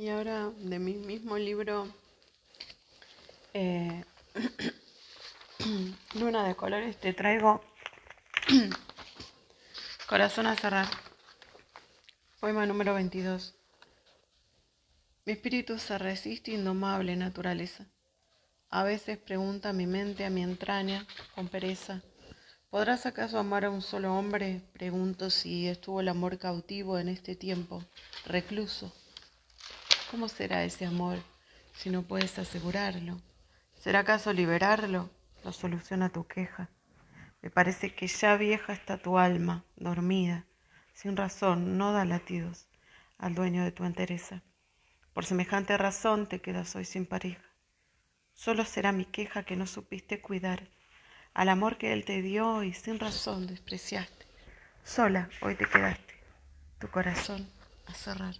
Y ahora de mi mismo libro, eh, Luna de Colores, te traigo Corazón a cerrar. Poema número 22. Mi espíritu se resiste indomable naturaleza. A veces pregunta mi mente a mi entraña con pereza. ¿Podrás acaso amar a un solo hombre? Pregunto si estuvo el amor cautivo en este tiempo, recluso. ¿Cómo será ese amor si no puedes asegurarlo? ¿Será acaso liberarlo la solución a tu queja? Me parece que ya vieja está tu alma, dormida, sin razón, no da latidos al dueño de tu entereza. Por semejante razón te quedas hoy sin pareja. Solo será mi queja que no supiste cuidar al amor que él te dio y sin razón despreciaste. Sola hoy te quedaste, tu corazón a cerrar.